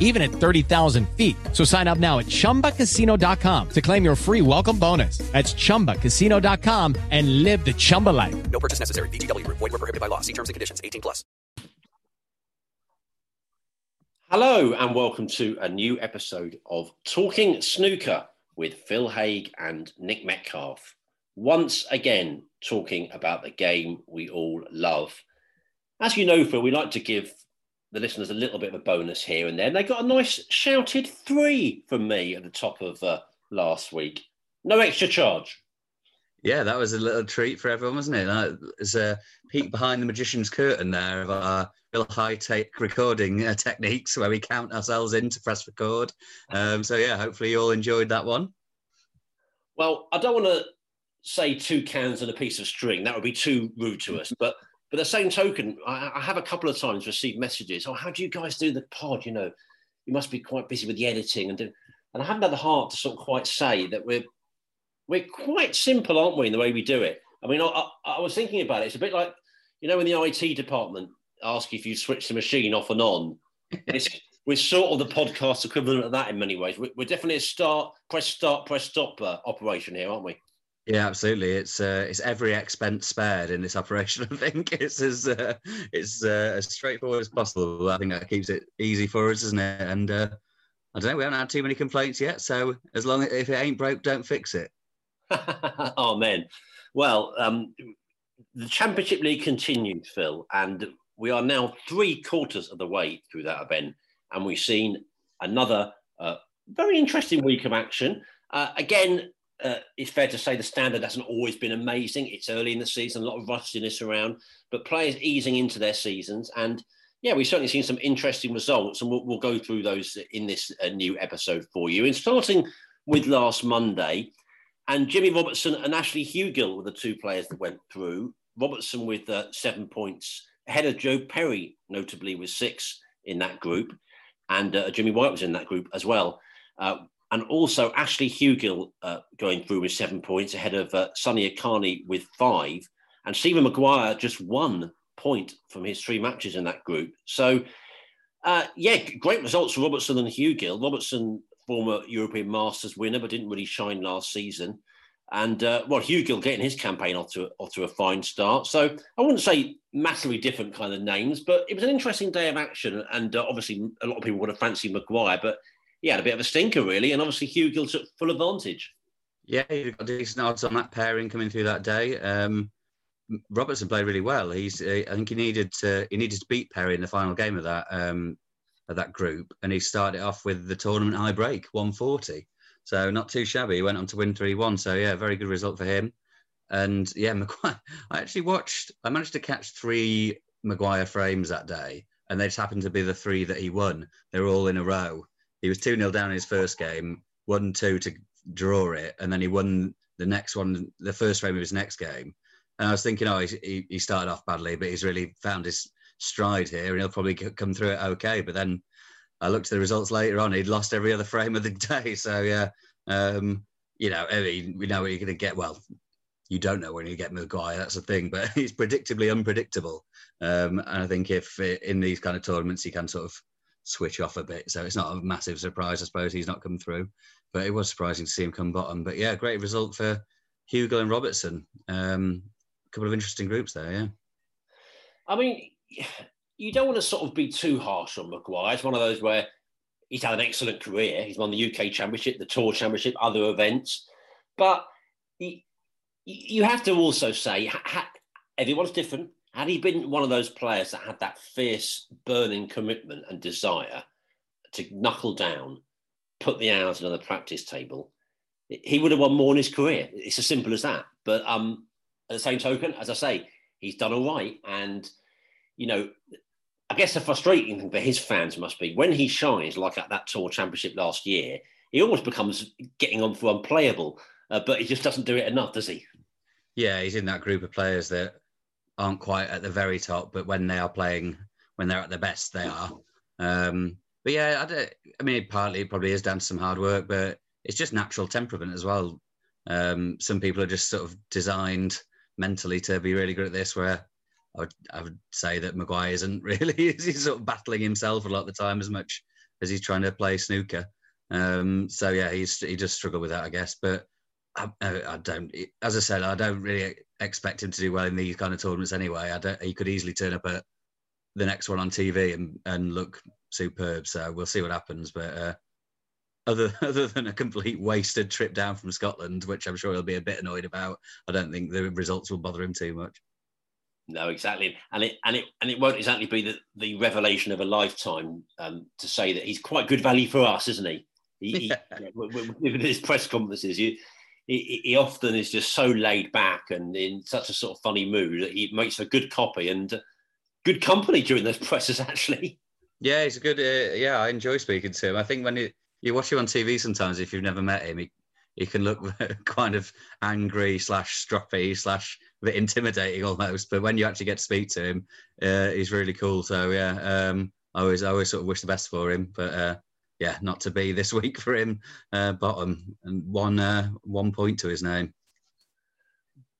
even at 30,000 feet. So sign up now at ChumbaCasino.com to claim your free welcome bonus. That's ChumbaCasino.com and live the Chumba life. No purchase necessary. VGW. Void were prohibited by law. See terms and conditions. 18 plus. Hello and welcome to a new episode of Talking Snooker with Phil Haigh and Nick Metcalf. Once again, talking about the game we all love. As you know, Phil, we like to give the listeners a little bit of a bonus here and there. And they got a nice shouted three from me at the top of uh, last week. No extra charge. Yeah, that was a little treat for everyone, wasn't it? There's a peek behind the magician's curtain there of our real high-tech recording uh, techniques where we count ourselves in to press record. Um, so yeah, hopefully you all enjoyed that one. Well, I don't want to say two cans and a piece of string. That would be too rude to us. But but the same token, I, I, have a couple of times received messages. Oh, how do you guys do the pod? You know, you must be quite busy with the editing and do, and I haven't had the heart to sort of quite say that we're we're quite simple, aren't we, in the way we do it? I mean, I, I was thinking about it. It's a bit like you know, when the IT department ask if you switch the machine off and on. we're sort of the podcast equivalent of that in many ways. We're, we're definitely a start, press start, press stop uh, operation here, aren't we? Yeah, absolutely. It's uh, it's every expense spared in this operation. I think it's as uh, it's uh, as straightforward as possible. I think that keeps it easy for us, isn't it? And uh, I don't know. We haven't had too many complaints yet. So as long as if it ain't broke, don't fix it. oh man. Well, um, the Championship League continues, Phil, and we are now three quarters of the way through that event, and we've seen another uh, very interesting week of action. Uh, again, uh, it's fair to say the standard hasn't always been amazing. It's early in the season, a lot of rustiness around, but players easing into their seasons. And yeah, we've certainly seen some interesting results, and we'll, we'll go through those in this uh, new episode for you. And starting with last Monday, and Jimmy Robertson and Ashley Hugill were the two players that went through. Robertson with uh, seven points, ahead of Joe Perry, notably with six in that group, and uh, Jimmy White was in that group as well. And also Ashley Hugill uh, going through with seven points ahead of uh, Akani with five, and Stephen Maguire just one point from his three matches in that group. So, uh, yeah, great results for Robertson and Hugill. Robertson, former European Masters winner, but didn't really shine last season. And uh, well, Hugill getting his campaign off to, off to a fine start. So I wouldn't say massively different kind of names, but it was an interesting day of action. And uh, obviously, a lot of people would have fancied Maguire, but he had a bit of a stinker, really. And obviously, Hugill took full advantage. Yeah, he got decent odds on that pairing coming through that day. Um, Robertson played really well. He's, uh, I think he needed to, he needed to beat Perry in the final game of that um, of that group, and he started off with the tournament high break, 140. So not too shabby. He went on to win 3-1. So yeah, very good result for him. And yeah, Maguire. I actually watched. I managed to catch three Maguire frames that day, and they just happened to be the three that he won. They were all in a row. He was 2 0 down in his first game, 1 2 to draw it, and then he won the next one, the first frame of his next game. And I was thinking, oh, he, he started off badly, but he's really found his stride here and he'll probably come through it okay. But then I looked at the results later on, he'd lost every other frame of the day. So, yeah, um, you know, I mean, we know what you're going to get. Well, you don't know when you get Maguire. That's the thing, but he's predictably unpredictable. Um, and I think if in these kind of tournaments he can sort of switch off a bit, so it's not a massive surprise, I suppose, he's not come through. But it was surprising to see him come bottom. But yeah, great result for Hugill and Robertson. Um, a couple of interesting groups there, yeah. I mean, you don't want to sort of be too harsh on Maguire. It's one of those where he's had an excellent career. He's won the UK Championship, the Tour Championship, other events. But he, you have to also say, everyone's different. Had he been one of those players that had that fierce, burning commitment and desire to knuckle down, put the hours on the practice table, he would have won more in his career. It's as simple as that. But um, at the same token, as I say, he's done all right. And, you know, I guess the frustrating thing for his fans must be when he shines, like at that Tour Championship last year, he almost becomes getting on for unplayable. Uh, but he just doesn't do it enough, does he? Yeah, he's in that group of players that aren't quite at the very top, but when they are playing, when they're at their best, they are. Um, but yeah, I, I mean, partly it probably is down to some hard work, but it's just natural temperament as well. Um, some people are just sort of designed mentally to be really good at this, where I would, I would say that Maguire isn't really. he's sort of battling himself a lot of the time as much as he's trying to play snooker. Um, so yeah, he's he just struggled with that, I guess. But I, I, don't. As I said, I don't really expect him to do well in these kind of tournaments anyway. I don't. He could easily turn up at the next one on TV and and look superb. So we'll see what happens. But uh, other other than a complete wasted trip down from Scotland, which I'm sure he'll be a bit annoyed about, I don't think the results will bother him too much. No, exactly, and it and it and it won't exactly be the, the revelation of a lifetime um, to say that he's quite good value for us, isn't he? he, yeah. he with his press conferences, you he, often is just so laid back and in such a sort of funny mood that he makes a good copy and good company during those presses. Actually, yeah, he's a good. Uh, yeah, I enjoy speaking to him. I think when you, you watch him on TV sometimes, if you've never met him, he he can look kind of angry slash stroppy slash a bit intimidating almost. But when you actually get to speak to him, uh, he's really cool. So yeah, um, I always I always sort of wish the best for him. But uh, yeah, not to be this week for him. Uh, bottom and one uh, one point to his name.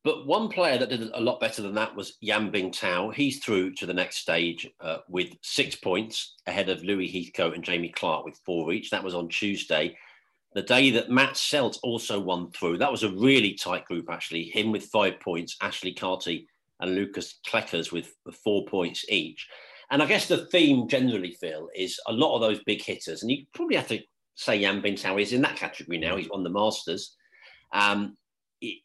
But one player that did a lot better than that was Yan Bingtao. He's through to the next stage uh, with six points ahead of Louis Heathcote and Jamie Clarke with four each. That was on Tuesday. The day that Matt Selt also won through. That was a really tight group, actually. Him with five points, Ashley Carty and Lukas Kleckers with four points each. And I guess the theme generally, Phil, is a lot of those big hitters, and you probably have to say Yan Bingtao is in that category now. He's won the Masters. Um, it,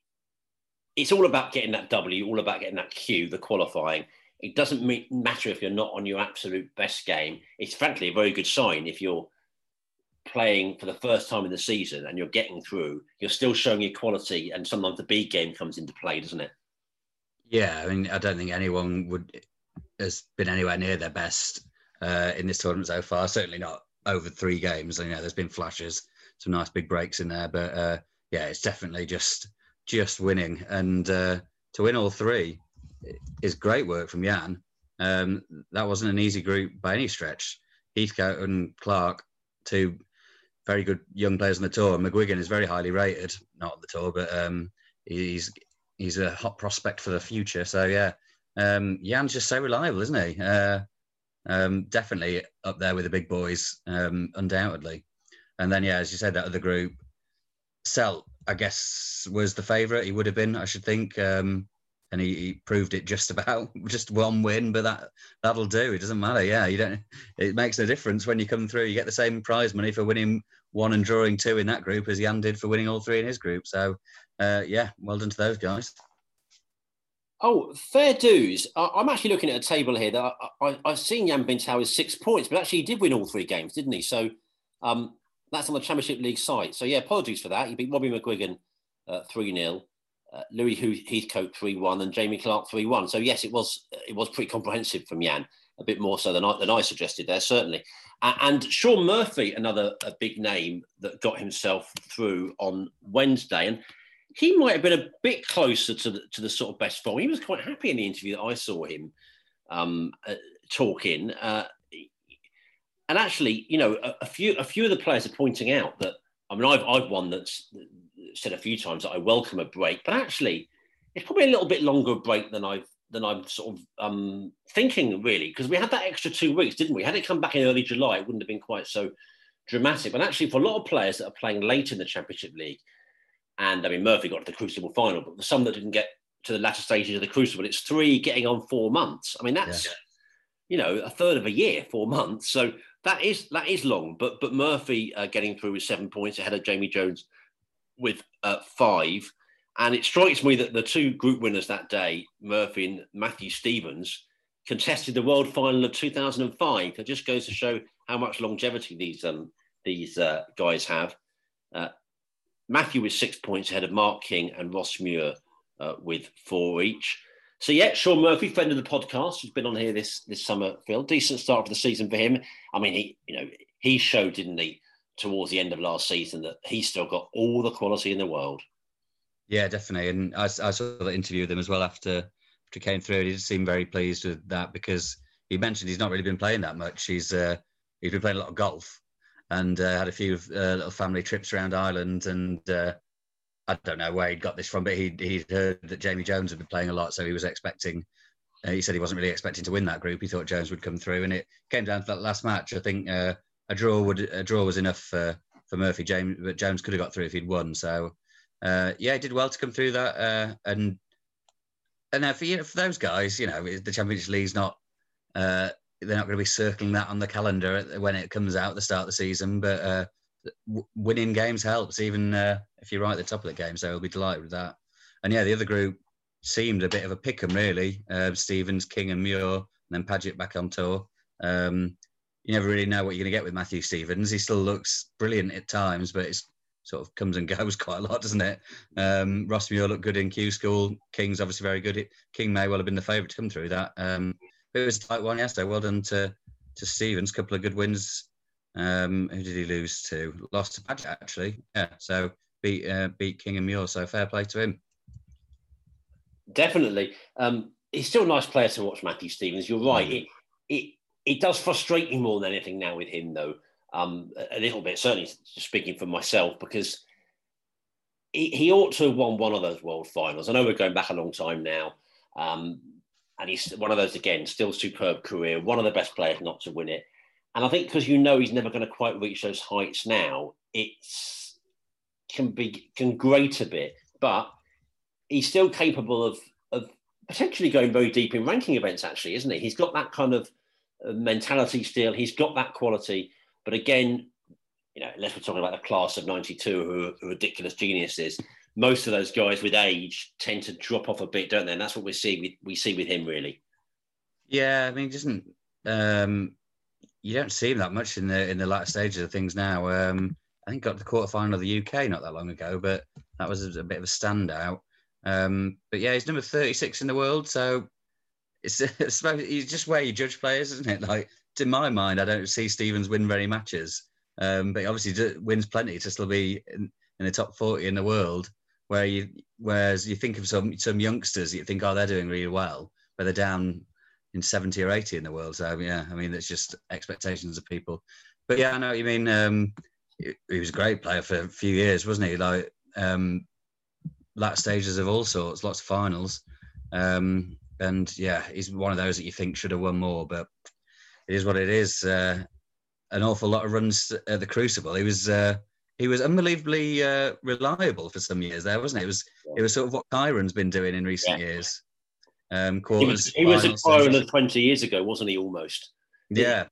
it's all about getting that W, all about getting that Q, the qualifying. It doesn't matter if you're not on your absolute best game. It's frankly a very good sign if you're playing for the first time in the season and you're getting through. You're still showing your quality, and sometimes the big game comes into play, doesn't it? Yeah, I mean, I don't think anyone would has been anywhere near their best uh, in this tournament so far. Certainly not over three games. You know, there's been flashes, some nice big breaks in there, but uh, yeah, it's definitely just just winning, and uh, to win all three is great work from Yan. Um, that wasn't an easy group by any stretch. Heathcote and Clarke, two very good young players on the tour. McGuigan is very highly rated, not on the tour, but um, he's he's a hot prospect for the future. So yeah, um, Yan's just so reliable, isn't he? Uh, um, definitely up there with the big boys, um, undoubtedly. And then, yeah, as you said, that other group, Selt, I guess, was the favourite. He would have been, I should think. Um, and he, he, proved it just about just one win, but that that'll do. It doesn't matter. Yeah, you don't. It makes no difference when you come through. You get the same prize money for winning one and drawing two in that group as Yan did for winning all three in his group. So, uh, yeah, well done to those guys. Oh, fair dues. I'm actually looking at a table here that I, have seen Yan Bingtao is six points, but actually he did win all three games, didn't he? So um, that's on the Championship League site. So yeah, apologies for that. He beat Robbie McGuigan uh, 3 0, uh, Louis Heathcote 3 1, and Jamie Clarke 3 1. So yes, it was it was pretty comprehensive from Yan, a bit more so than I, than I suggested there, certainly. Uh, and Shaun Murphy, another big name that got himself through on Wednesday. And he might have been a bit closer to the, to the sort of best form. He was quite happy in the interview that I saw him um, uh, talking. Uh, and actually, you know, a, a, few a few of the players are pointing out that I mean, I've I've one that's said a few times that I welcome a break, but actually, it's probably a little bit longer break than I've than I'm sort of um, thinking really because we had that extra two weeks, didn't we? Had it come back in early July, it wouldn't have been quite so dramatic. But actually, for a lot of players that are playing late in the Championship League, and I mean Murphy got to the Crucible final, but for some that didn't get to the latter stages of the Crucible, it's three getting on four months. I mean that's Yeah. you know a third of a year, four months. So that is that is long. But but Murphy uh, getting through with seven points ahead of Jamie Jones with uh, five. And it strikes me that the two group winners that day, Murphy and Matthew Stevens, contested the world final of 2005. It just goes to show how much longevity these um, these uh, guys have. Uh, Matthew with six points ahead of Mark King and Ross Muir uh, with four each. So yeah, Shaun Murphy, friend of the podcast, who's been on here this this summer. Phil, decent start for the season for him. I mean, he you know he showed, didn't he, towards the end of last season that he's still got all the quality in the world. Yeah, definitely. And I, I saw that interview with him as well after after he came through. And he did seem very pleased with that because he mentioned he's not really been playing that much. He's uh, he's been playing a lot of golf and uh, had a few uh, little family trips around Ireland. And uh, I don't know where he got this from, but he he'd heard that Jamie Jones had been playing a lot, so he was expecting. Uh, he said he wasn't really expecting to win that group. He thought Jones would come through, and it came down to that last match. I think uh, a draw would a draw was enough for for Murphy. James, but Jones could have got through if he'd won. So uh, yeah, he did well to come through that. And and uh, for you know, for those guys, you know, the Championship League's not uh, they're not going to be circling that on the calendar when it comes out at the start of the season. But uh, w- winning games helps, even uh, if you're right at the top of the game. So I'll be delighted with that. And yeah, the other group seemed a bit of a pick 'em really. Uh, Stevens, King, and Muir, and then Paget back on tour. Um, you never really know what you're going to get with Matthew Stevens. He still looks brilliant at times, but it's sort of comes and goes quite a lot, doesn't it? Um, Ross Muir looked good in Q School. King's obviously very good. King may well have been the favourite to come through that. Um, it was a tight one yesterday. Well done to to Stevens. Couple of good wins. Um, who did he lose to? Lost to Paget actually. Yeah. So beat uh, beat King and Muir. So fair play to him. Definitely. Um, he's still a nice player to watch, Matthew Stevens. You're right. Mm. It, it it does frustrate me more than anything now with him, though. Um, a, a little bit, certainly speaking for myself, because he, he ought to have won one of those world finals. I know we're going back a long time now. Um, and he's one of those again, still superb career, one of the best players not to win it. And I think because you know he's never going to quite reach those heights now, it's can be can grate a bit, but he's still capable of of potentially going very deep in ranking events. Actually, isn't he? He's got that kind of uh, mentality still. He's got that quality, but again, you know, unless we're talking about the class of '92 who ridiculous geniuses, most of those guys with age tend to drop off a bit, don't they? And that's what we see with we see with him really. Yeah, I mean, doesn't um, you don't see him that much in the in the latter stages of things now. Um, I think got the quarterfinal of the UK not that long ago, but that was a, bit of a standout. Um, but yeah, he's number 36 in the world, so it's, it's he's just where you judge players, isn't it? Like to my mind, I don't see Stevens win very matches, um, but he obviously wins plenty to still be in, in the top 40 in the world. Where you, whereas you think of some some youngsters, you think, oh, they're doing really well, but they're down in 70 or 80 in the world. So yeah, I mean, it's just expectations of people. But yeah, I know what you mean. Um, he, was a great player for a few years, wasn't he? Like um, lat stages of all sorts, lots of finals. Um, and yeah, he's one of those that you think should have won more, but it is what it is. Uh, an awful lot of runs at the Crucible. He was uh, he was unbelievably uh, reliable for some years there, wasn't it? It was it was sort of what Kyren's been doing in recent Yeah. years. Um, He was, he was a semis. of 20 years ago, wasn't he? Almost. Yeah.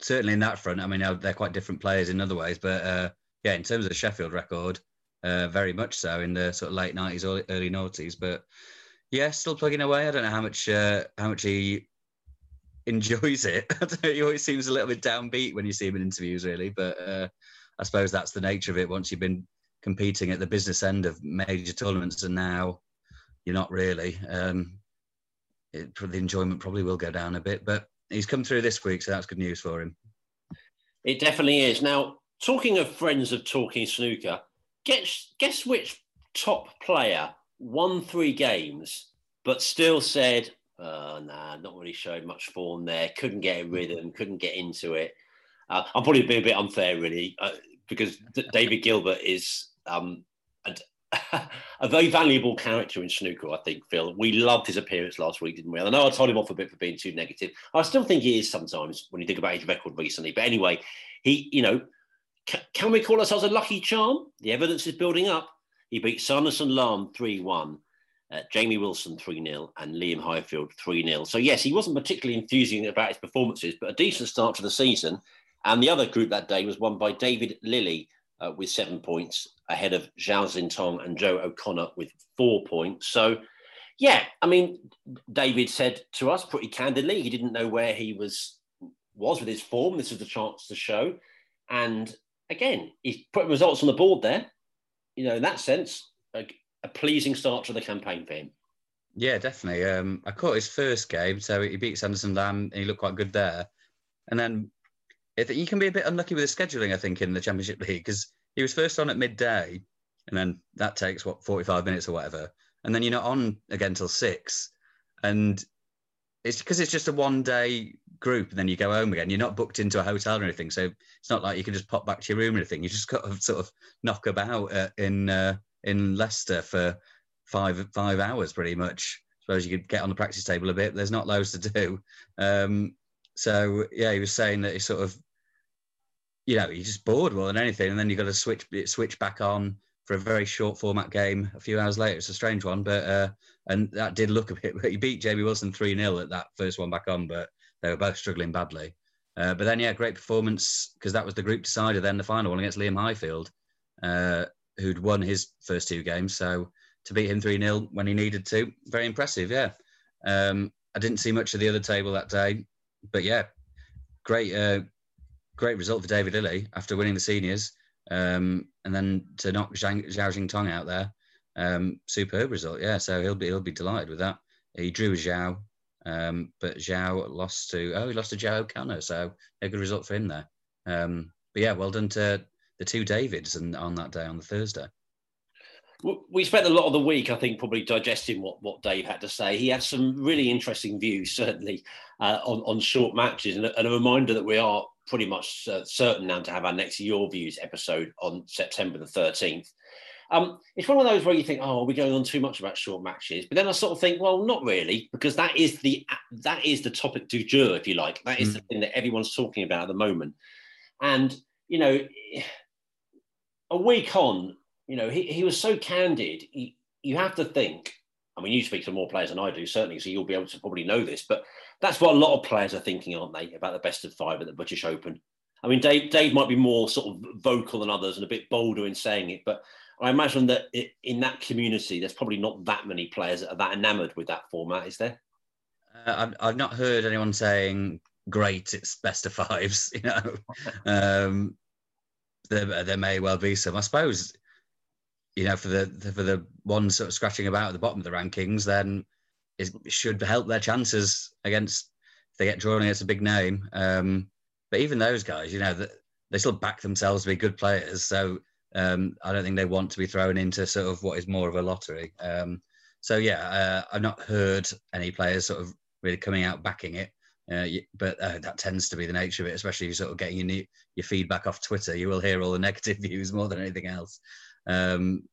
Certainly in that front. I mean, they're quite different players in other ways, but uh, yeah, in terms of the Sheffield record, uh, very much so in the sort of late nineties, early, early noughties. But yeah, still plugging away. I don't know how much uh, how much he enjoys it. I don't know, he always seems a little bit downbeat when you see him in interviews, really. But uh, I suppose that's the nature of it. Once you've been competing at the business end of major tournaments, and now you're not really. Um, it, the enjoyment probably will go down a bit, but he's come through this week, so that's good news for him. It definitely is. Now, talking of friends of talking snooker, guess guess which top player won three games, but still said, oh, "Nah, not really showed much form there. Couldn't get a rhythm. Couldn't get into it." Uh, I'm probably being a bit unfair, really, uh, because David Gilbert is um, a, a very valuable character in snooker, I think, Phil. We loved his appearance last week, didn't we? I know I told him off a bit for being too negative. I still think he is sometimes when you think about his record recently. But anyway, he, you know, ca- can we call ourselves a lucky charm? The evidence is building up. He beat Sanderson Lam 3 1. Uh, Jamie Wilson 3 0 and Liam Highfield 3 0. So, yes, he wasn't particularly enthusing about his performances, but a decent start to the season. And the other group that day was won by David Lilly uh, with seven points ahead of Zhao Xintong and Joe O'Connor with four points. So, yeah, I mean, David said to us pretty candidly he didn't know where he was was with his form. This was the chance to show. And again, he's putting results on the board there. You know, in that sense, a, a pleasing start to the campaign for him. Yeah, definitely. Um, I caught his first game, so he beat Sanderson Lam, and he looked quite good there. And then you can be a bit unlucky with the scheduling, I think, in the Championship League because he was first on at midday, and then that takes what forty-five minutes or whatever, and then you're not on again till six, and it's because it's just a one-day group, and then you go home again. You're not booked into a hotel or anything, so it's not like you can just pop back to your room or anything. You just got to sort of knock about uh, in uh, in Leicester for five five hours, pretty much. Suppose you could get on the practice table a bit. There's not loads to do. Um, so yeah, he was saying that he sort of, you know, you're just bored more than anything, and then you got to switch switch back on for a very short format game a few hours later. It's a strange one, but uh, and that did look a bit. But he beat Jamie Wilson three 0 at that first one back on, but they were both struggling badly. Uh, but then yeah, great performance because that was the group decider. Then the final one against Liam Highfield, uh, who'd won his first two games. So to beat him three 0 when he needed to, very impressive. Yeah. Um, I didn't see much of the other table that day but yeah, great, uh, great result for David Lilly after winning the seniors, um, and then to knock Zhang, Zhao Tong out there, um, superb result. Yeah, so he'll be he'll be delighted with that. He drew with Zhao, um, but Zhao lost to oh he lost to Joe O'Connor, so a good result for him there. Um, but yeah, well done to the two Davids and on that day on the Thursday. We spent a lot of the week, I think, probably digesting what, what Dave had to say. He had some really interesting views, certainly, uh, on, on short matches, and a, and a, reminder that we are pretty much uh, certain now to have our next Your Views episode on September the 13th. Um, it's one of those where you think, oh, are we going on too much about short matches? But then I sort of think, well, not really, because that is the that is the topic du jour, if you like. That is mm. the thing that everyone's talking about at the moment. And you know, a week on, you know, he, he was so candid. He, you have to think. I mean, you speak to more players than I do, certainly, so you'll be able to probably know this. But that's what a lot of players are thinking, aren't they, about the best of five at the British Open? I mean, Dave, Dave might be more sort of vocal than others and a bit bolder in saying it, but I imagine that in that community, there's probably not that many players that are that enamoured with that format, is there? Uh, I've, I've not heard anyone saying, great, it's best of fives, you know. um, there, there may well be some. I suppose you know, for the for the ones sort of scratching about at the bottom of the rankings, then it should help their chances against if they get drawn against a big name. Um, but even those guys, you know, they still back themselves to be good players. So um, I don't think they want to be thrown into sort of what is more of a lottery. Um, so yeah, uh, I've not heard any players sort of really coming out backing it. Uh, but uh, that tends to be the nature of it, especially if you're sort of getting your, your feedback off Twitter. You will hear all the negative views more than anything else. Um,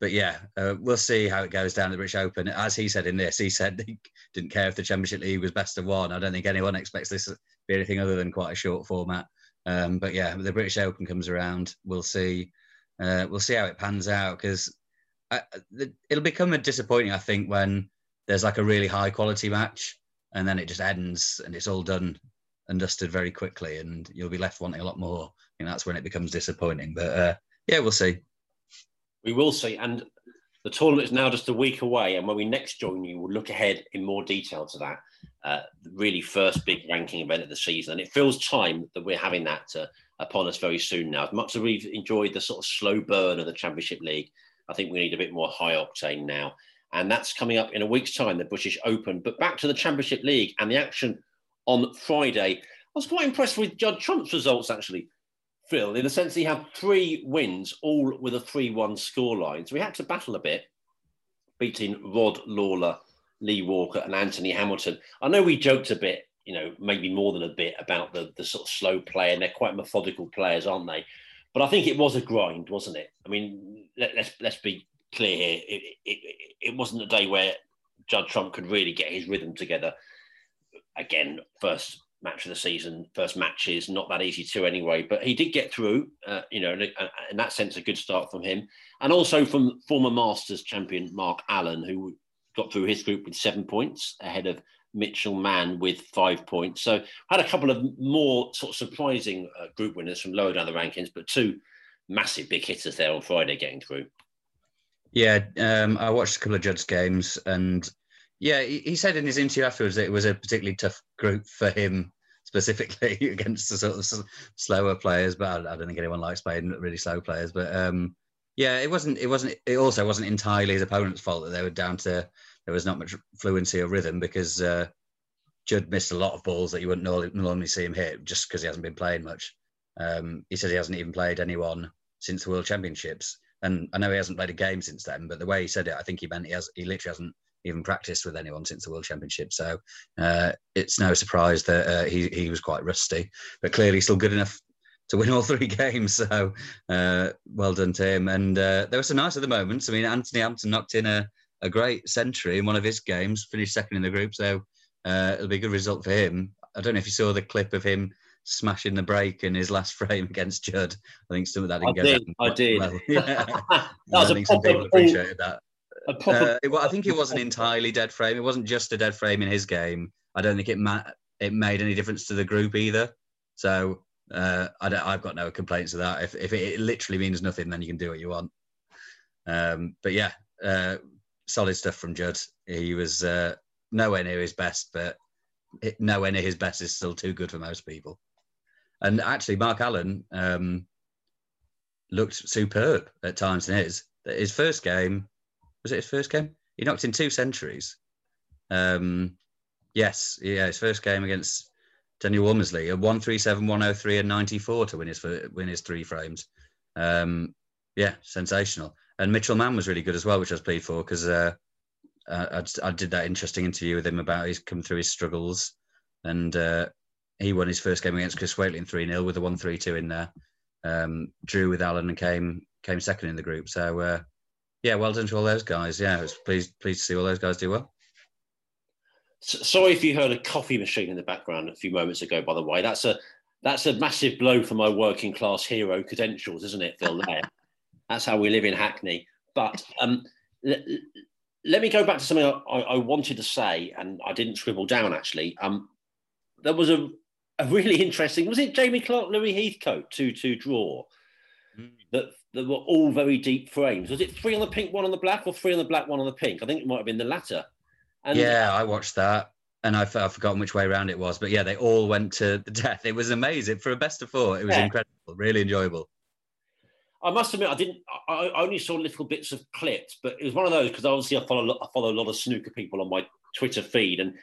but yeah, uh, we'll see how it goes down the British Open. As he said in this, he said he didn't care if the Championship League was best of one. I don't think anyone expects this to be anything other than quite a short format. Um, but yeah, the British Open comes around. We'll see. Uh, we'll see how it pans out because it'll become a disappointing, I think, when there's like a really high quality match and then it just ends and it's all done and dusted very quickly, and you'll be left wanting a lot more. And that's when it becomes disappointing. But uh, yeah, we'll see. We will see. And the tournament is now just a week away. And when we next join you, we'll look ahead in more detail to that. Uh, really first big ranking event of the season. And it feels time that we're having that uh, upon us very soon now. As much as we've enjoyed the sort of slow burn of the Championship League, I think we need a bit more high octane now. And that's coming up in a week's time, the British Open. But back to the Championship League and the action on Friday. I was quite impressed with Judd Trump's results, actually. Phil, in the sense he had three wins, all with a 3 1 scoreline. So we had to battle a bit, beating Rod Lawler, Lee Walker, and Anthony Hamilton. I know we joked a bit, you know, maybe more than a bit about the, the sort of slow play, and they're quite methodical players, aren't they? But I think it was a grind, wasn't it? I mean, let, let's let's be clear here. It, it, it wasn't a day where Judd Trump could really get his rhythm together. Again, first match of the season, first matches, not that easy to anyway. But he did get through, uh, you know, in, in, that sense, a good start from him. And also from former Masters champion Mark Allen, who got through his group with seven points ahead of Mitchell Mann with five points. So had a couple of more sort of surprising uh, group winners from lower down the rankings, but two massive big hitters there on Friday getting through. Yeah, um, I watched a couple of Judd's games, and yeah, he, he, said in his interview afterwards that it was a particularly tough group for him specifically against the sort of slower players. But I, I, don't think anyone likes playing really slow players. But um, yeah, it wasn't. It wasn't. It also wasn't entirely his opponent's fault that they were down to there was not much fluency or rhythm because uh, Judd missed a lot of balls that you wouldn't normally see him hit just because he hasn't been playing much. Um, he says he hasn't even played anyone since the World Championships. And I know he hasn't played a game since then, but the way he said it, I think he meant he has he literally hasn't even practiced with anyone since the World Championship. So uh, it's no surprise that uh, he he was quite rusty, but clearly still good enough to win all three games. So uh, well done to him. And uh, there were some nice other moments. I mean, Anthony Hamilton knocked in a, a great century in one of his games, finished second in the group. So uh, it'll be a good result for him. I don't know if you saw the clip of him smashing the break in his last frame against Judd. I think some of that didn't I go did, I did. Well. Yeah. that was I a think some people appreciated that. proper, Uh, it, I think it was an entirely dead frame. It wasn't just a dead frame in his game. I don't think it ma- it made any difference to the group either. So uh, I have got no complaints of that. If, if it, it, literally means nothing, then you can do what you want. Um, but yeah, uh, solid stuff from Judd. He was uh, nowhere near his best, but it, nowhere near his best is still too good for most people. And actually, Mark Allen um, looked superb at times in his. His first game, was it his first game? He knocked in two centuries. Um, yes, yeah, his first game against Daniel Womersley, a 137, 103, and 94 to win his win his three frames. Um, yeah, sensational. And Mitchell Mann was really good as well, which I was pleased for because uh, I, I, did that interesting interview with him about he's come through his struggles. And uh, he won his first game against Chris Waitley 3 0 with a 1 3 2 in there. Um, drew with Allen and came came second in the group. So, uh, yeah, well done to all those guys. Yeah, I was pleased, pleased to see all those guys do well. Sorry if you heard a coffee machine in the background a few moments ago. By the way, that's a that's a massive blow for my working class hero credentials, isn't it, Phil? That's how we live in Hackney. But um, let, let me go back to something I, I, wanted to say, and I didn't scribble down actually. Um, there was a, a really interesting. Was it Jamie Clarke, Louis Heathcote, two two draw? Mm. That that were all very deep frames. Was it three on the pink, one on the black, or three on the black, one on the pink? I think it might have been the latter. And yeah, I watched that, and I've, I've forgotten which way around it was, but yeah, they all went to the death. It was amazing for a best of four. It was yeah. incredible, really enjoyable. I must admit, I didn't. I only saw little bits of clips, but it was one of those because obviously I follow I follow a lot of snooker people on my Twitter feed, and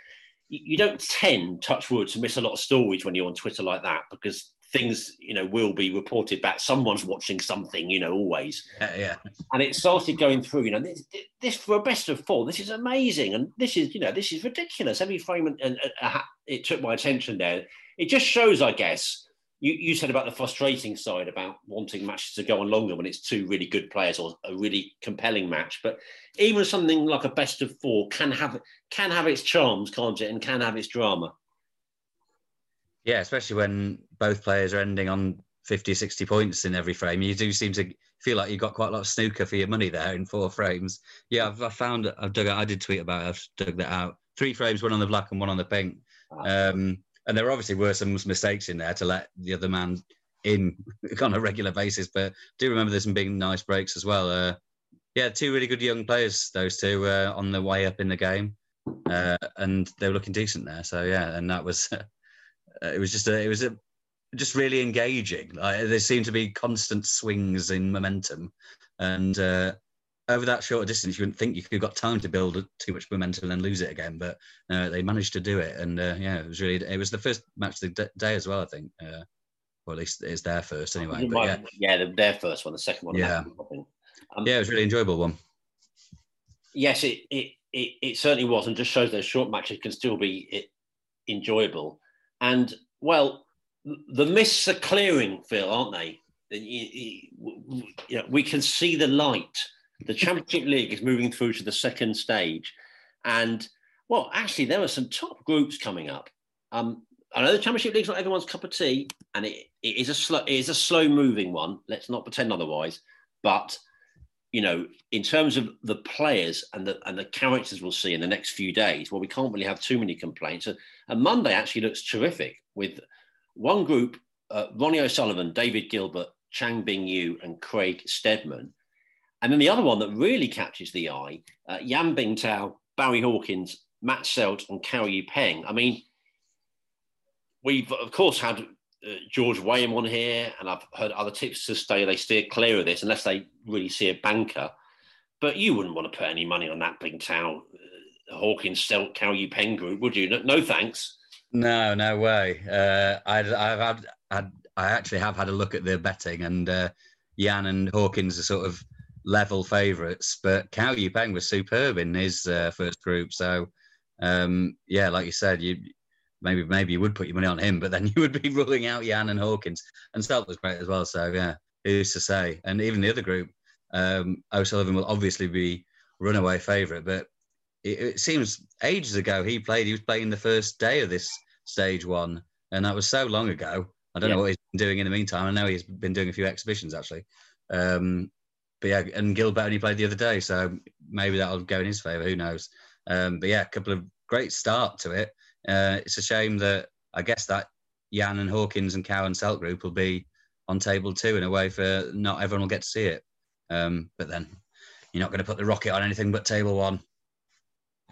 you don't tend, touch wood, to miss a lot of stories when you're on Twitter like that because things, you know, will be reported back. Someone's watching something, you know, always. Yeah. yeah. And it started going through, you know, this, this, for a best of four, this is amazing. And this is, you know, this is ridiculous. Every frame, and, and uh, it took my attention there. It just shows, I guess, you, you said about the frustrating side about wanting matches to go on longer when it's two really good players or a really compelling match. But even something like a best of four can have can have its charms, can't it? And can have its drama. Yeah, especially when both players are ending on 50, 60 points in every frame. You do seem to feel like you've got quite a lot of snooker for your money there in four frames. Yeah, I've, I found, I've dug I did tweet about it, I've dug that out. Three frames, one on the black and one on the pink. Um, and there obviously were some mistakes in there to let the other man in on a regular basis. But I do remember there's some big nice breaks as well. Uh, yeah, two really good young players, those two, uh, on the way up in the game, uh, and they were looking decent there. So yeah, and that was it was just a, it was a, just really engaging. Like, there seemed to be constant swings in momentum, and uh, over that short distance, you wouldn't think you could have got time to build too much momentum and then lose it again. But uh, they managed to do it, and uh, yeah, it was really it was the first match of the day as well. I think, uh, or at least it's their first anyway. But, yeah, yeah, their first one, the second one. Yeah, um, yeah, it was really enjoyable one. Yes, it, it it it certainly was, and just shows those short matches can still be enjoyable. And well, the mists are clearing, Phil, aren't they? You, you, you know, we can see the light The Championship League is moving through to the second stage, and well, actually, there are some top groups coming up. Um, I know the Championship League's not everyone's cup of tea, and it, it is a slow, it is a slow moving one. Let's not pretend otherwise. But you know, in terms of the players and the and the characters we'll see in the next few days, well, we can't really have too many complaints. And, and Monday actually looks terrific with one group: uh, Ronnie O'Sullivan, David Gilbert, Chang Bing Yu, and Craig Steadman. And then the other one that really catches the eye: uh, Yan Bingtao, Barry Hawkins, Matt Selt, and Cao Yu Peng. I mean, we've of course had uh, George Wayham on here, and I've heard other tips to stay they steer clear of this unless they really see a banker. But you wouldn't want to put any money on that Bingtao, uh, Hawkins, Selt, Cao Yu Peng group, would you? No, no thanks. No, no way. Uh, I, I've had, had, I actually have had a look at their betting, and uh, Yan and Hawkins are sort of level favourites, but Cao Yu Peng was superb in his uh, first group. So, um, yeah, like you said, you maybe maybe you would put your money on him, but then you would be ruling out Yan and Hawkins. And Selt was great as well. So yeah, who's to say? And even the other group, um, O'Sullivan will obviously be runaway favourite, but it, it, seems ages ago he played. He was playing the first day of this stage one, and that was so long ago. I don't yeah. know what he's been doing in the meantime. I know he's been doing a few exhibitions actually. Um, but yeah, and Gilbert only played the other day, so maybe that'll go in his favour. Who knows? Um, but yeah, a couple of great start to it. Uh, it's a shame that I guess that Yan and Hawkins and Cao and Selt group will be on table two in a way for not everyone will get to see it. Um, but then you're not going to put the rocket on anything but table one.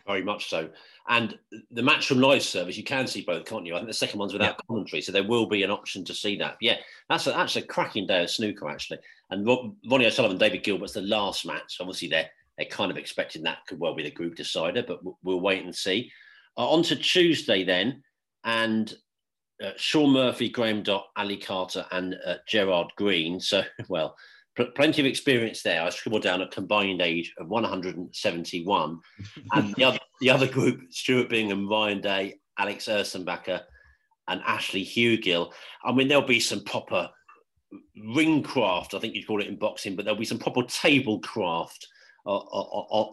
Very much so. And the match from live service, you can see both, can't you? I think the second one's without yeah. commentary, so there will be an option to see that. Yeah, that's a, that's a cracking day of snooker, actually. And Ronnie O'Sullivan, David Gilbert's the last match. Obviously, they're, they're kind of expecting that could well be the group decider, but we'll wait and see. Uh, on to Tuesday then, and uh, Shaun Murphy, Graham Dott, Ali Carter, and uh, Gerard Green. So, well, plenty of experience there. I scribbled down a combined age of 171. and the other, the other group, Stuart Bingham, Ryan Day, Alex Ursenbacher, and Ashley Hugill. I mean, there'll be some proper ring craft, I think you'd call it in boxing, but there'll be some proper table craft uh, uh, uh,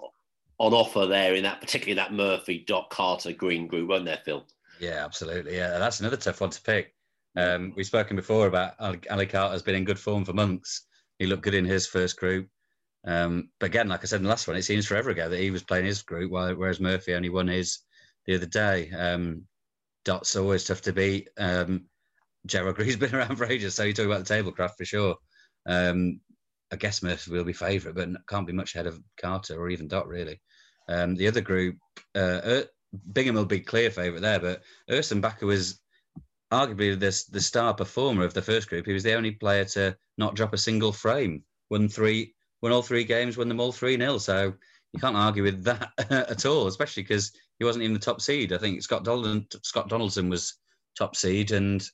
on offer there in that, particularly that Murphy, Dott Carter, Green group, won't there, Phil? Yeah, absolutely. Yeah, that's another tough one to pick. Um, we've spoken before about Ali Carter's been in good form for months. He looked good in his first group. Um, but again, like I said in the last one, it seems forever ago that he was playing his group, whereas Murphy only won his the other day. Um, Dott's always tough to beat. Um, Gerald Green's been around for ages, so you talk about the tablecraft for sure. Um, I guess Murphy will be favourite, but can't be much ahead of Carter or even Dott really. Um, the other group, uh, Bingham will be clear favourite there, but Ursenbacher was arguably the, the star performer of the first group. He was the only player to not drop a single frame. Won three, won all three games, won them all three 0 So you can't argue with that at all, especially because he wasn't even the top seed. I think Scott Donaldson, Scott Donaldson was top seed, and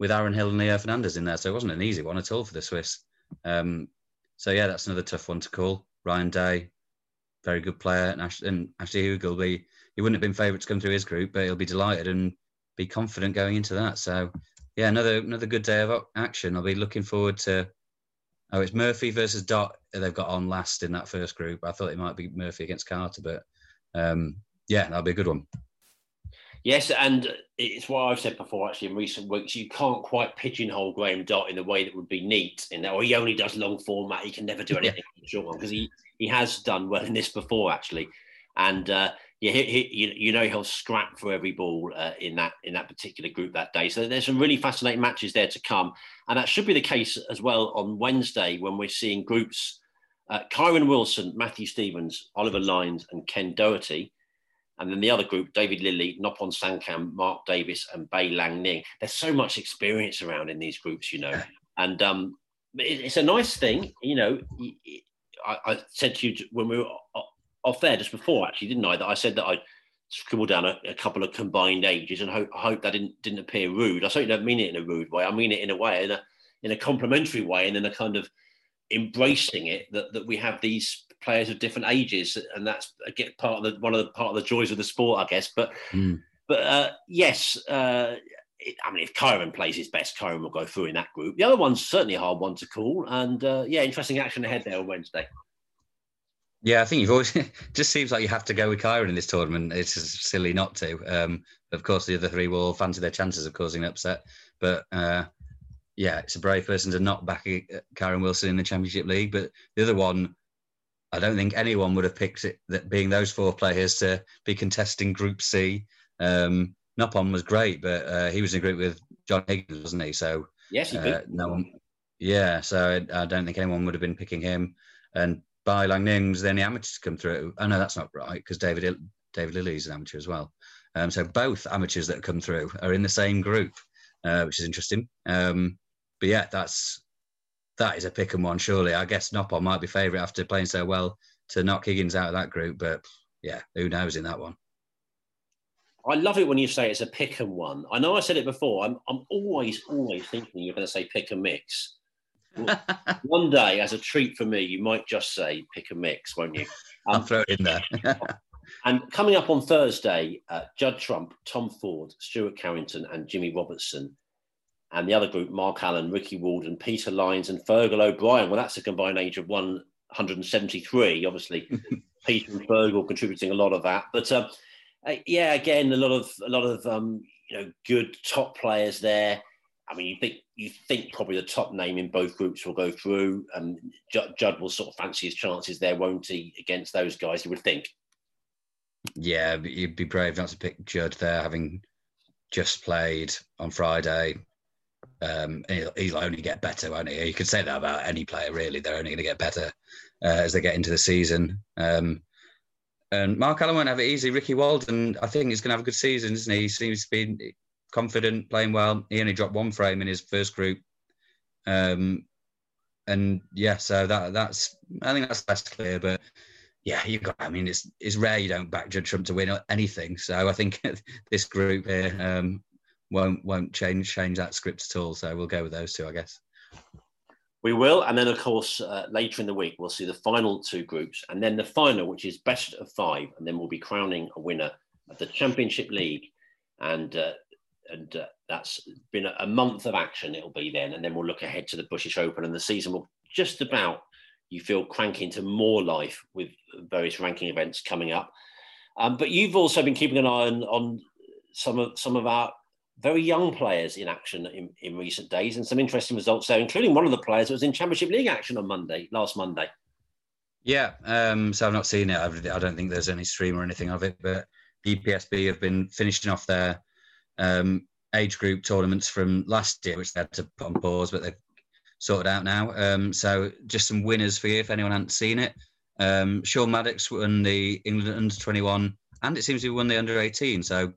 with Aaron Hill and Leo Fernandez in there, so it wasn't an easy one at all for the Swiss. Um, so yeah, that's another tough one to call. Ryan Day, very good player, and, Ash, and Ashley Hugill be he wouldn't have been favourite to come through his group, but he'll be delighted and be confident going into that. So, yeah, another another good day of action. I'll be looking forward to. Oh, it's Murphy versus Dott. They've got on last in that first group. I thought it might be Murphy against Carter, but um, yeah, that'll be a good one. Yes, and it's what I've said before actually in recent weeks. You can't quite pigeonhole Graham Dott in the way that would be neat in that, or he only does long format. He can never do anything yeah. short one because he, he has done well in this before actually. And uh, yeah, he, he, you know he'll scrap for every ball uh, in that in that particular group that day. So there's some really fascinating matches there to come, and that should be the case as well on Wednesday when we're seeing groups: uh, Kyren Wilson, Matthew Stevens, Oliver Lines, and Ken Doherty. And then the other group, David Lilly, Noppon Saengkham, Mark Davis, and Bai Lang Ning. There's so much experience around in these groups, you know. And um, it, it's a nice thing, you know. I, I, said to you when we were off there just before, actually, didn't I? That I said that I scribbled down a, a couple of combined ages and hope, I hope that didn't didn't appear rude. I certainly don't mean it in a rude way. I mean it in a way, in a in a complimentary way, and in a kind of embracing it that, that we have these players of different ages, and that's get part of the one of the part of the joys of the sport, I guess. But mm. but uh, yes, uh, it, I mean, if Kyren plays his best, Kyren will go through in that group. The other one's certainly a hard one to call, and uh, yeah, interesting action ahead there on Wednesday. Yeah, I think you've always just seems like you have to go with Kyren in this tournament. It's just silly not to. Um, of course, the other three will fancy their chances of causing an upset, but uh, yeah, it's a brave person to not back Kyren Wilson in the Championship League. But the other one, I don't think anyone would have picked it that being those four players to be contesting Group C. Um, Noppon was great, but uh, he was in a group with John Higgins, wasn't he? So Yes, he uh, did. no one, yeah. So I, I don't think anyone would have been picking him. And by Lang Ning then the amateurs come through. Oh no, that's not right because David David Lilley is an amateur as well. Um, so both amateurs that come through are in the same group, uh, which is interesting. Um, but yeah, that's that is a pick and one. Surely, I guess Noppon might be favourite after playing so well to knock Higgins out of that group. But yeah, who knows in that one? I love it when you say it's a pick and one. I know I said it before. I'm, I'm always, always thinking you're going to say pick and mix. One day, as a treat for me, you might just say pick a mix, won't you? I'll Um, throw it in there. and coming up on Thursday, uh, Judd Trump, Tom Ford, Stuart Carrington, and Jimmy Robertson. And the other group, Mark Allen, Ricky Walden, Peter Lyons, and Fergal O'Brien. Well, that's a combined age of 173. Obviously, Peter and Fergal contributing a lot of that. But um, uh, yeah, again, a lot of a lot of um, you know good top players there. I mean, you think you think probably the top name in both groups will go through. Um, Judd, will sort of fancy his chances there, won't he, against those guys? You would think. Yeah, you'd be brave not to pick Judd there, having just played on Friday. Um, he'll, he'll only get better, won't he? You could say that about any player, really. They're only going to get better uh, as they get into the season. Um, and Mark Allen won't have it easy. Ricky Walden, I think, he's going to have a good season, isn't he? He seems to be confident, playing well. He only dropped one frame in his first group. Um, and yeah, so that that's I think that's less clear, but yeah, you got. I mean, it's it's rare you don't back Judd Trump to win anything. So I think this group here um, won't won't change change that script at all. So we'll go with those two, I guess. We will, and then of course uh, later in the week we'll see the final two groups, and then the final, which is best of five, and then we'll be crowning a winner of the Championship League, and uh, and uh, that's been a, month of action. It'll be then, and then we'll look ahead to the British Open, and the season will just about you feel crank into more life with various ranking events coming up. Um, but you've also been keeping an eye on, on some of some of our very young players in action in, in recent days and some interesting results there, including one of the players that was in Championship League action on Monday, last Monday. Yeah, um, so I've not seen it. I've, I don't think there's any stream or anything of it, but EPSB have been finishing off their um, age group tournaments from last year, which they had to put on pause, but they've sorted out now. Um, so just some winners for you if anyone hadn't seen it. Um, Sean Maddocks won the England under 21, and it seems he won the under 18. So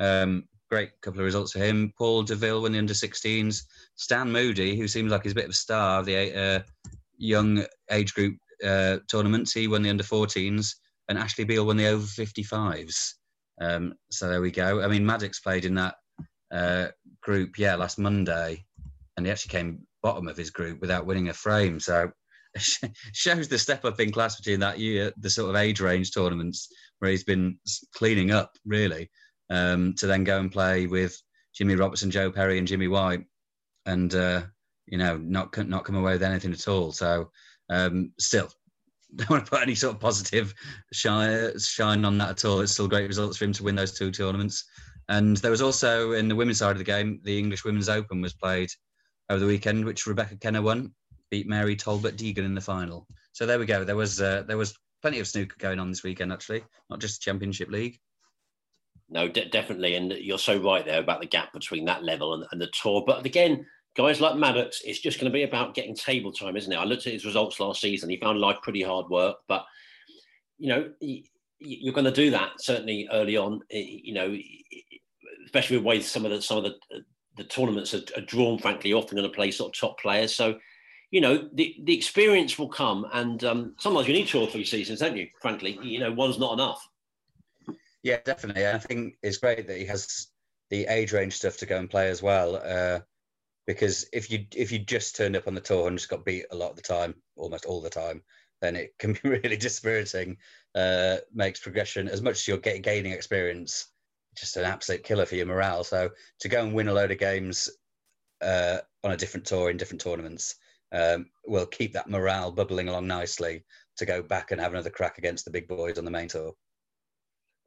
um, great couple of results for him. Paul Deville won the under 16s. Stan Moody, who seems like he's a bit of a star of the uh, young age group uh, tournaments, he won the under 14s, and Ashley Beale won the over 55s. Um, so there we go. I mean, Maddocks played in that uh, group, yeah, last Monday, and he actually came bottom of his group without winning a frame. So shows the step up in class between that year, the sort of age range tournaments where he's been cleaning up really, um, to then go and play with Jimmy Robertson, Joe Perry, and Jimmy White, and uh, you know not not come away with anything at all. So um, still. Don't want to put any sort of positive shine, shine on that at all. It's still great results for him to win those two tournaments. And there was also in the women's side of the game, the English Women's Open was played over the weekend, which Rebecca Kenna won, beat Mary Talbot Deegan in the final. So there we go. There was uh, there was plenty of snooker going on this weekend, actually, not just Championship League. No, de- definitely, and you're so right there about the gap between that level and, and the tour. But again, guys like Maddocks, it's just going to be about getting table time, isn't it? I looked at his results last season. He found life pretty hard work, but you know, you're going to do that certainly early on. You know, especially with the way some of the some of the the tournaments are, are drawn. Frankly, often going to play sort of top players. So, you know, the the experience will come, and um, sometimes you need two or three seasons, don't you? Frankly, you know, one's not enough. Yeah, definitely. I think it's great that he has the age range stuff to go and play as well. Uh, because if you if you just turned up on the tour and just got beat a lot of the time, almost all the time, then it can be really dispiriting. Uh, makes progression as much as you're getting gaining experience, just an absolute killer for your morale. So to go and win a load of games uh, on a different tour in different tournaments um, will keep that morale bubbling along nicely to go back and have another crack against the big boys on the main tour.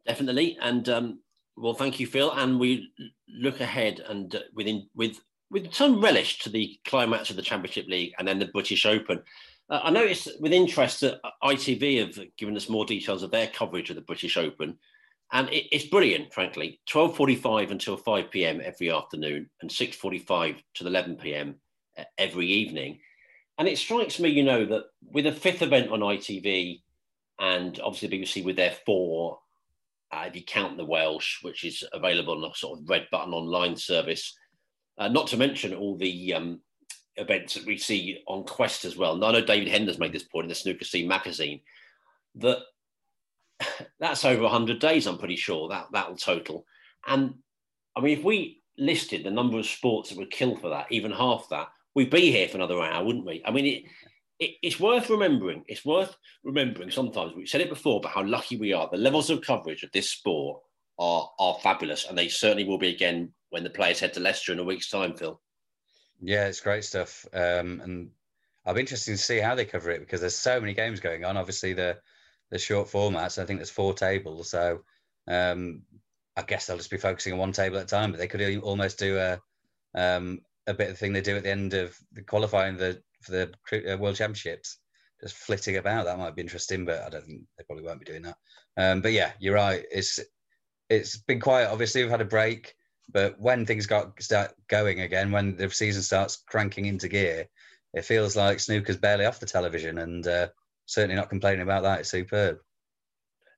Definitely, and um, well, thank you, Phil. And we look ahead and uh, within with with some relish to the climax of the Championship League and then the British Open. Uh, I noticed with interest that ITV have given us more details of their coverage of the British Open, and it, it's brilliant. Frankly, twelve forty-five until five pm every afternoon, and six forty-five to eleven pm uh, every evening. And it strikes me, you know, that with a fifth event on ITV, and obviously BBC with their four, uh, if you count the Welsh, which is available on a sort of red button online service, uh, not to mention all the um, events that we see on Quest as well. And I know David Hendon's made this point in the Snooker Scene magazine that that's over 100 days, I'm pretty sure that that'll total. And I mean, if we listed the number of sports that would kill for that, even half that, we'd be here for another hour, wouldn't we? I mean, it, it, it's worth remembering. It's worth remembering sometimes. We've said it before, but how lucky we are. The levels of coverage of this sport are, are fabulous, and they certainly will be again when the players head to Leicester in a week's time, Phil. Yeah, it's great stuff. Um, and I'll be interested to see how they cover it because there's so many games going on. Obviously, the the short formats. I think there's four tables, so um, I guess they'll just be focusing on one table at a time. But they could almost do a um, a bit of the thing they do at the end of the qualifying the for the uh, World Championships, just flitting about. That might be interesting, but I don't think they probably won't be doing that. Um, but yeah, you're right. It's it's been quiet. Obviously, we've had a break, but when things got start going again, when the season starts cranking into gear, it feels like snooker's barely off the television, and uh, certainly not complaining about that. It's superb.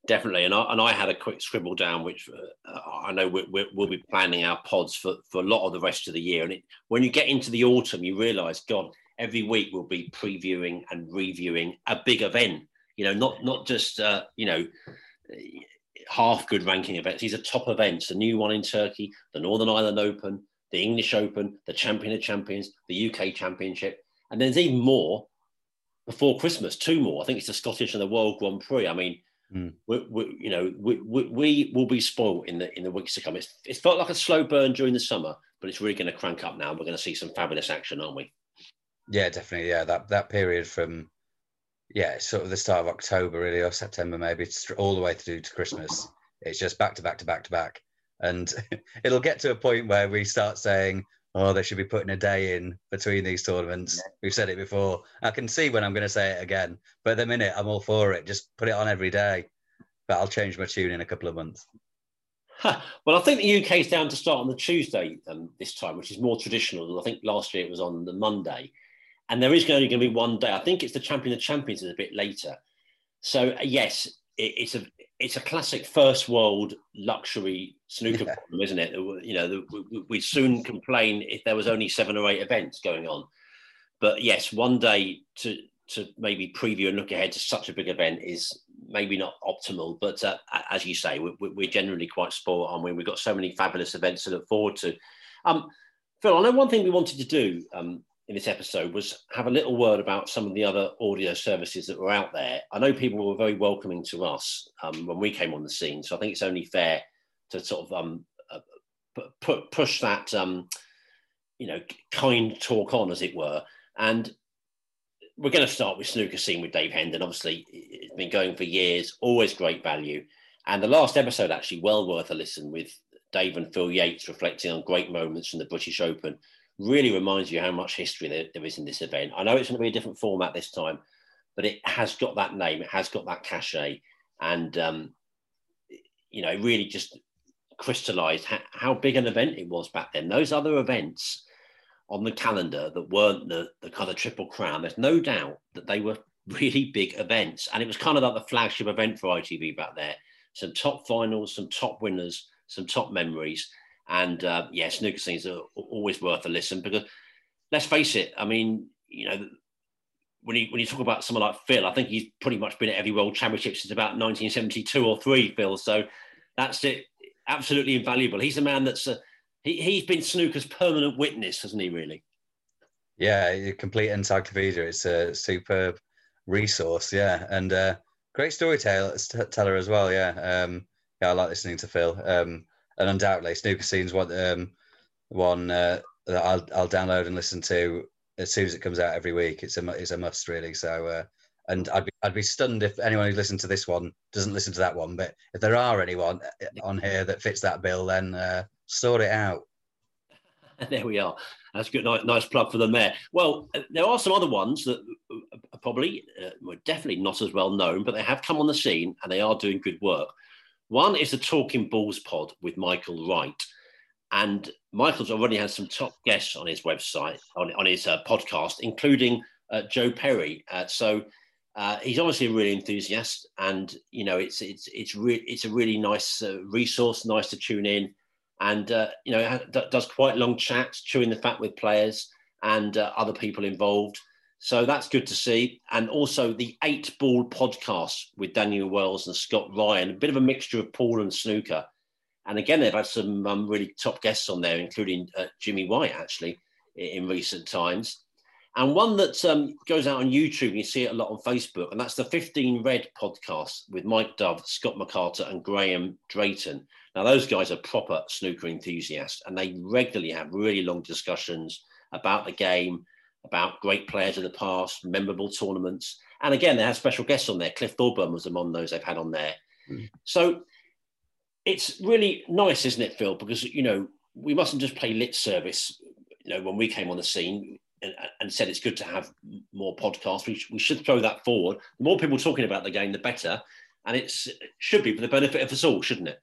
Definitely, and I, and I had a quick scribble down, which uh, I know we, we, we'll be planning our pods for, for a lot of the rest of the year. And it, when you get into the autumn, you realise, God, every week we'll be previewing and reviewing a big event. You know, not not just uh, you know half good ranking events. These are top events. The new one in Turkey, the Northern Ireland Open, the English Open, the Champion of Champions, the UK Championship, and there's even more before Christmas. Two more. I think it's the Scottish and the World Grand Prix. I mean, mm. we, we, you know, we, we, we, will be spoiled in the in the weeks to come. It's, it felt like a slow burn during the summer, but it's really going to crank up now. We're going to see some fabulous action, aren't we? Yeah, definitely. Yeah, that that period from yeah, sort of the start of October, really, or September, maybe, all the way through to Christmas. It's just back to back to back to back, and it'll get to a point where we start saying, "Oh, they should be putting a day in between these tournaments." Yeah. We've said it before. I can see when I'm going to say it again, but at the minute, I'm all for it. Just put it on every day. But I'll change my tune in a couple of months. Well, I think the UK is down to start on the Tuesday um, this time, which is more traditional. I think last year it was on the Monday and there is only going to be one day. I think it's the Champion of Champions is a bit later. So uh, yes, it, it's a it's a classic first world luxury snooker yeah. problem, isn't it? You know, the, we, we soon complain if there was only seven or eight events going on. But yes, one day to to maybe preview and look ahead to such a big event is maybe not optimal. But uh, as you say, we, are generally quite spoiled on. We've got so many fabulous events to look forward to. Um, Phil, I know one thing we wanted to do um, in this episode was have a little word about some of the other audio services that were out there. I know people were very welcoming to us um, when we came on the scene, so I think it's only fair to sort of um, uh, push that um, you know kind talk on, as it were. And we're going to start with snooker scene with Dave Hendon. Obviously, it's been going for years, always great value. And the last episode actually well worth a listen with Dave and Phil Yates reflecting on great moments from the British Open really reminds you how much history there, there is in this event. I know it's going to be a different format this time, but it has got that name, it has got that cachet, and um, you know, really just crystallized how, how, big an event it was back then. Those other events on the calendar that weren't the, the kind of triple crown, there's no doubt that they were really big events, and it was kind of like the flagship event for ITV back there. Some top finals, some top winners, some top memories and uh, yeah, snooker scenes are always worth a listen because let's face it, I mean, you know, when you when you talk about someone like Phil, I think he's pretty much been at every World Championship since about 1972 or three, Phil. So that's it, absolutely invaluable. He's a man that's a, he he's been snooker's permanent witness, hasn't he? Really? Yeah, a complete encyclopedia. It's a superb resource. Yeah, and uh, great storyteller as well. Yeah, um, yeah, I like listening to Phil. Um, and undoubtedly snooker scenes one um, one uh, that I'll I'll download and listen to as soon as it comes out every week. It's a it's a must really. So uh, and I'd be I'd be stunned if anyone who's listened to this one doesn't listen to that one. But if there are anyone uh, on here that fits that bill, then uh, sort it out. there we are. That's good. Nice, plug for them there. Well, uh, there are some other ones that are probably, uh, were definitely not as well known, but they have come on the scene and they are doing good work. One is the Talking Balls pod with Michael Wright. And Michael's already had some top guests on his website, on, on his uh, podcast, including uh, Joe Perry. Uh, so uh, he's obviously a really enthusiast, and you know it's it's it's re- it's a really nice uh, resource, nice to tune in, and uh, you know it does quite long chats, chewing the fat with players and other people involved. So that's good to see, and also the Eight Ball podcast with Daniel Wells and Scott Ryan, a bit of a mixture of pool and snooker. And again, they've had some um, really top guests on there, including uh, Jimmy White, actually, in, in recent times and one that um, goes out on YouTube. and You see it a lot on Facebook, and that's the 15 Red podcast with Mike Dove, Scott McCarter, and Graham Drayton. Now, those guys are proper snooker enthusiasts, and they regularly have really long discussions about the game, about great players of the past, memorable tournaments. And again, they have special guests on there. Cliff Thorburn was among those they've had on there. Mm. So it's really nice, isn't it, Phil? Because, you know, we mustn't just play lit service. You know, when we came on the scene, and, and, said it's good to have more podcasts. We, sh- we should throw that forward. The more people talking about the game, the better. And it's, it should be for the benefit of us all, shouldn't it?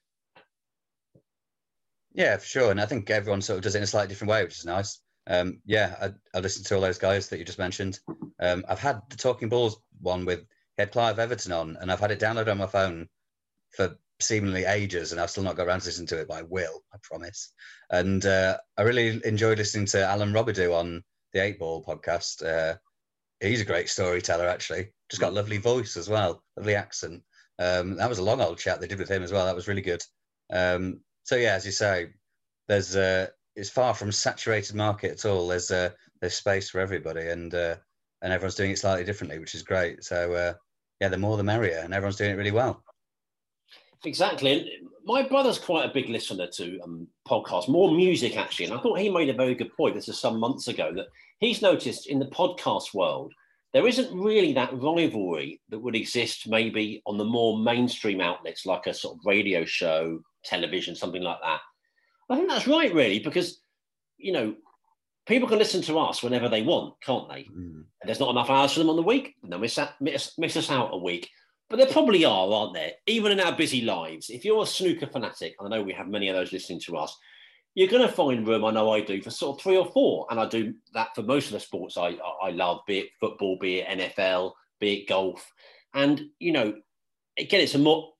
Yeah, for sure. And I think everyone sort of does it in a slightly different way, which is nice. Um, yeah, I, I listened to all those guys that you just mentioned. Um, I've had the Talking Balls one with Head Clive Everton on, and I've had it downloaded on my phone for seemingly ages, and I've still not got around to listen to it, but I will, I promise. And uh, I really enjoyed listening to Alan Robidoux on the Eight Ball podcast. Uh, he's a great storyteller, actually. Just got a lovely voice as well, lovely accent. Um, that was a long old chat they did with him as well. That was really good. Um, so yeah, as you say, there's uh, it's far from saturated market at all. There's uh, there's space for everybody, and uh, and everyone's doing it slightly differently, which is great. So uh, yeah, the more the merrier, and everyone's doing it really well. Exactly. And my brother's quite a big listener to um, podcasts, more music actually. And I thought he made a very good point. This is some months ago that he's noticed in the podcast world, there isn't really that rivalry that would exist maybe on the more mainstream outlets like a sort of radio show, television, something like that. I think that's right, really, because, you know, people can listen to us whenever they want, can't they? Mm. And there's not enough hours for them on the week, and they'll miss, out, miss, miss us out a week. But there probably are, aren't there? Even in our busy lives, if you're a snooker fanatic, and I know we have many of those listening to us, you're going to find room. I know I do for sort of three or four, and I do that for most of the sports I I love, be it football, be it NFL, be it golf, and you know, again, it's a more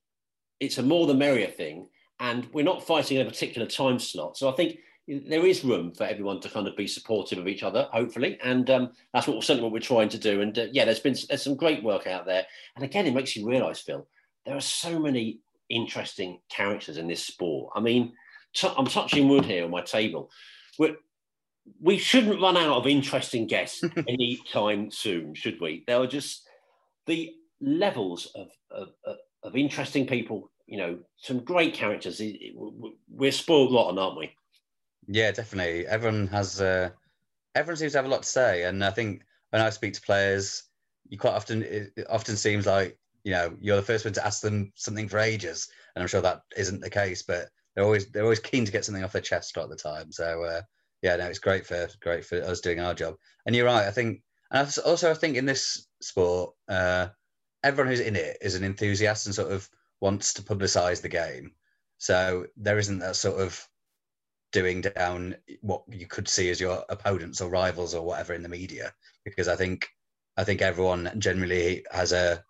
it's a more the merrier thing, and we're not fighting in a particular time slot. So I think there is room for everyone to kind of be supportive of each other, hopefully, and um, that's what certainly what we're trying to do. And uh, yeah, there's been there's some great work out there, and again, it makes you realise, Phil, there are so many interesting characters in this sport. I mean t- I'm touching wood here on my table. We're, we shouldn't run out of interesting guests anytime soon, should we? There are just the levels of, of, of interesting people, you know, some great characters. We're spoiled rotten, aren't we? Yeah, definitely. Everyone has, uh, everyone seems to have a lot to say. And I think when I speak to players, you quite often, it often seems like, you know, you're the first one to ask them something for ages. And I'm sure that isn't the case, but they're always they're always keen to get something off their chest at the time. So uh, yeah, no, it's great for great for us doing our job. And you're right. I think, and also I think in this sport, uh, everyone who's in it is an enthusiast and sort of wants to publicise the game. So there isn't that sort of doing down what you could see as your opponents or rivals or whatever in the media, because I think I think everyone generally has a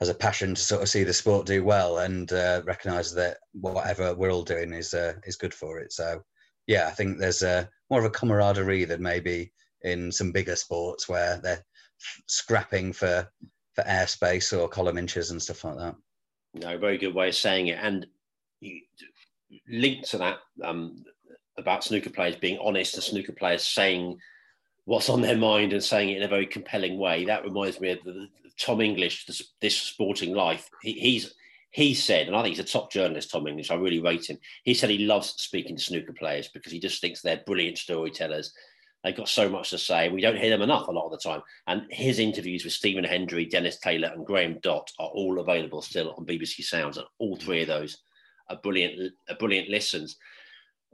has a passion to sort of see the sport do well and uh, recognise that whatever we're all doing is uh, is good for it. So yeah, I think there's a, more of a camaraderie than maybe in some bigger sports where they're scrapping for for airspace or column inches and stuff like that. No, very good way of saying it. And linked to that um, about snooker players being honest and snooker players saying what's on their mind and saying it in a very compelling way. That reminds me of the, Tom English, this, this sporting life. He, he's he said, and I think he's a top journalist, Tom English. I really rate him. He said he loves speaking to snooker players because he just thinks they're brilliant storytellers. They've got so much to say. We don't hear them enough a lot of the time. And his interviews with Stephen Hendry, Dennis Taylor, and Graham Dott are all available still on BBC Sounds. And all three of those are brilliant, are brilliant listens.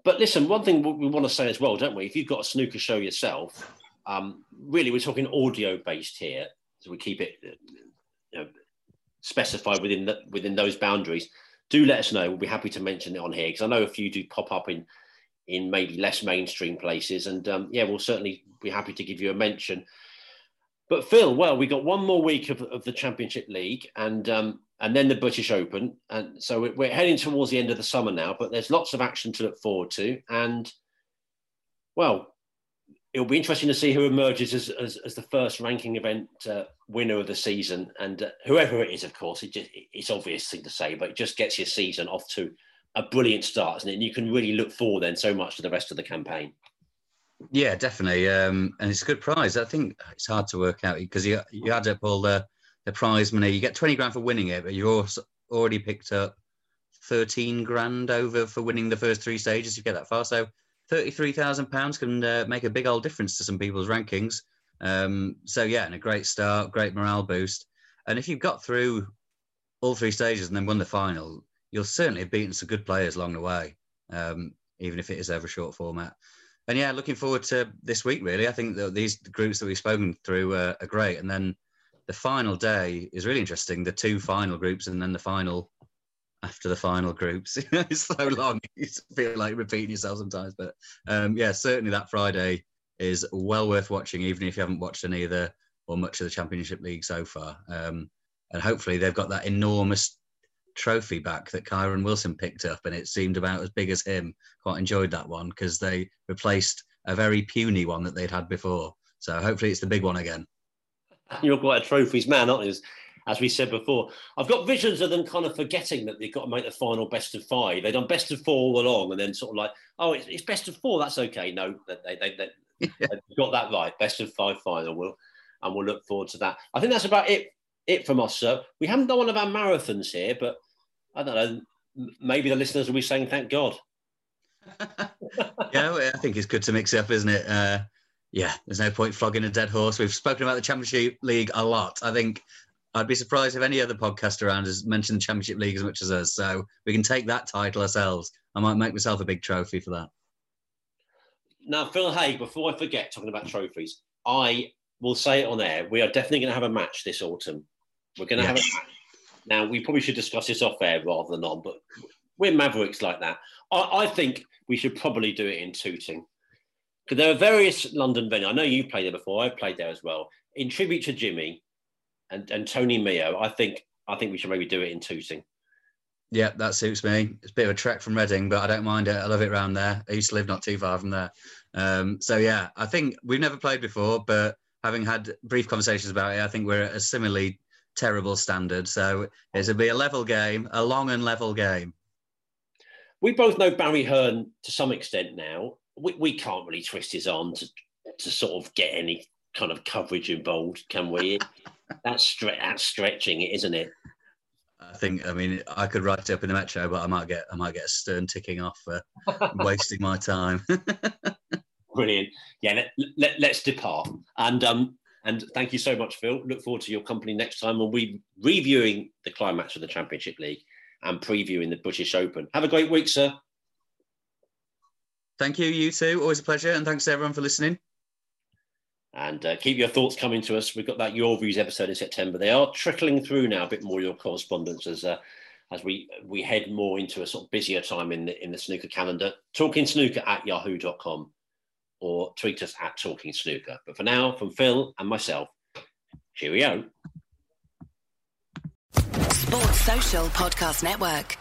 But listen, one thing we want to say as well, don't we? If you've got a snooker show yourself, um, really, we're talking audio based here, so we keep it you know, specified within the, within those boundaries. Do let us know. We'll be happy to mention it on here because I know a few do pop up in in maybe less mainstream places, and um, yeah, we'll certainly be happy to give you a mention. But Phil, well, we got one more week of, of the Championship League, and um, and then the British Open, and so we're heading towards the end of the summer now. But there's lots of action to look forward to, and well, it'll be interesting to see who emerges as, as, as the first ranking event uh, winner of the season, and uh, whoever it is, of course, it just, it's obvious thing to say, but it just gets your season off to a brilliant start, isn't it? And you can really look forward then so much to the rest of the campaign. Yeah, definitely, um, and it's a good prize. I think it's hard to work out because you you add up all the the prize money. You get twenty grand for winning it, but you also already picked up thirteen grand over for winning the first three stages. You get that far, so thirty-three thousand pounds can uh, make a big old difference to some people's rankings. Um, so yeah, and a great start, great morale boost. And if you've got through all three stages and then won the final, you'll certainly have beaten some good players along the way, um, even if it is over short format and yeah, looking forward to this week. Really, I think that these groups that we've spoken through uh, are great, and then the final day is really interesting. The two final groups, and then the final after the final groups. it's so long; you feel like repeating yourself sometimes. But um, yeah, certainly that Friday is well worth watching, even if you haven't watched any of the or much of the Championship League so far. Um, and hopefully, they've got that enormous trophy back that Kyren Wilson picked up, and it seemed about as big as him. Quite enjoyed that one because they replaced a very puny one that they'd had before. So hopefully it's the big one again. You're quite a trophies man, aren't you? As we said before, I've got visions of them kind of forgetting that they've got to make the final best of five. They've done best of four all along, and then sort of like, oh, it's, it's best of four. That's okay. No, they, they, they, yeah. they've got that right. Best of five final. We'll, and we'll look forward to that. I think that's about it it from us, sir. We haven't done one of our marathons here, but I don't know. Maybe the listeners will be saying, "Thank God." yeah, I think it's good to mix it up, isn't it? Uh, yeah, there's no point flogging a dead horse. We've spoken about the Championship League a lot. I think I'd be surprised if any other podcast around has mentioned the Championship League as much as us. So we can take that title ourselves. I might make myself a big trophy for that. Now, Phil Haigh, before I forget talking about trophies, I will say it on air. We are definitely going to have a match this autumn. We're going to yes. have a match now, we probably should discuss this off air rather than on, but we're mavericks like that. I, I think we should probably do it in Tooting. Because there are various London venues. I know you played there before. I've played there as well. In tribute to Jimmy and, and Tony Meo, I think I think we should maybe do it in Tooting. Yeah, that suits me. It's a bit of a trek from Reading, but I don't mind it. I love it around there. I used to live not too far from there. Um, so yeah, I think we've never played before, but having had brief conversations about it, I think we're a similarly terrible standard. So it'll be a level game, a long and level game. We both know Barry Hearn to some extent now. We, we can't really twist his arm to, to sort of get any kind of coverage involved, can we? that's, stre- that's stretching it, isn't it? I think. I mean, I could write it up in the Metro, but I might get I might get a stern ticking off for wasting my time. Brilliant. Yeah, let, let, let's depart. And um, and thank you so much, Phil. Look forward to your company next time when we're reviewing the climax of the Championship League and previewing the British Open. Have a great week, sir. Thank you, you too. Always a pleasure. And thanks to everyone for listening. And uh, keep your thoughts coming to us. We've got that Your Views episode in September. They are trickling through now a bit more your correspondence as uh, as we we head more into a sort of busier time in the in the snooker calendar. Talking snooker at yahoo.com or tweet us at Talking Snooker. But for now, from Phil and myself, cheerio. Sports Social Podcast Network.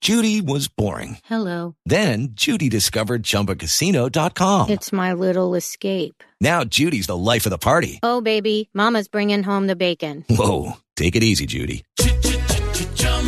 Judy was boring. Hello. Then Judy discovered chumbacasino.com. It's my little escape. Now Judy's the life of the party. Oh, baby, Mama's bringing home the bacon. Whoa. Take it easy, Judy.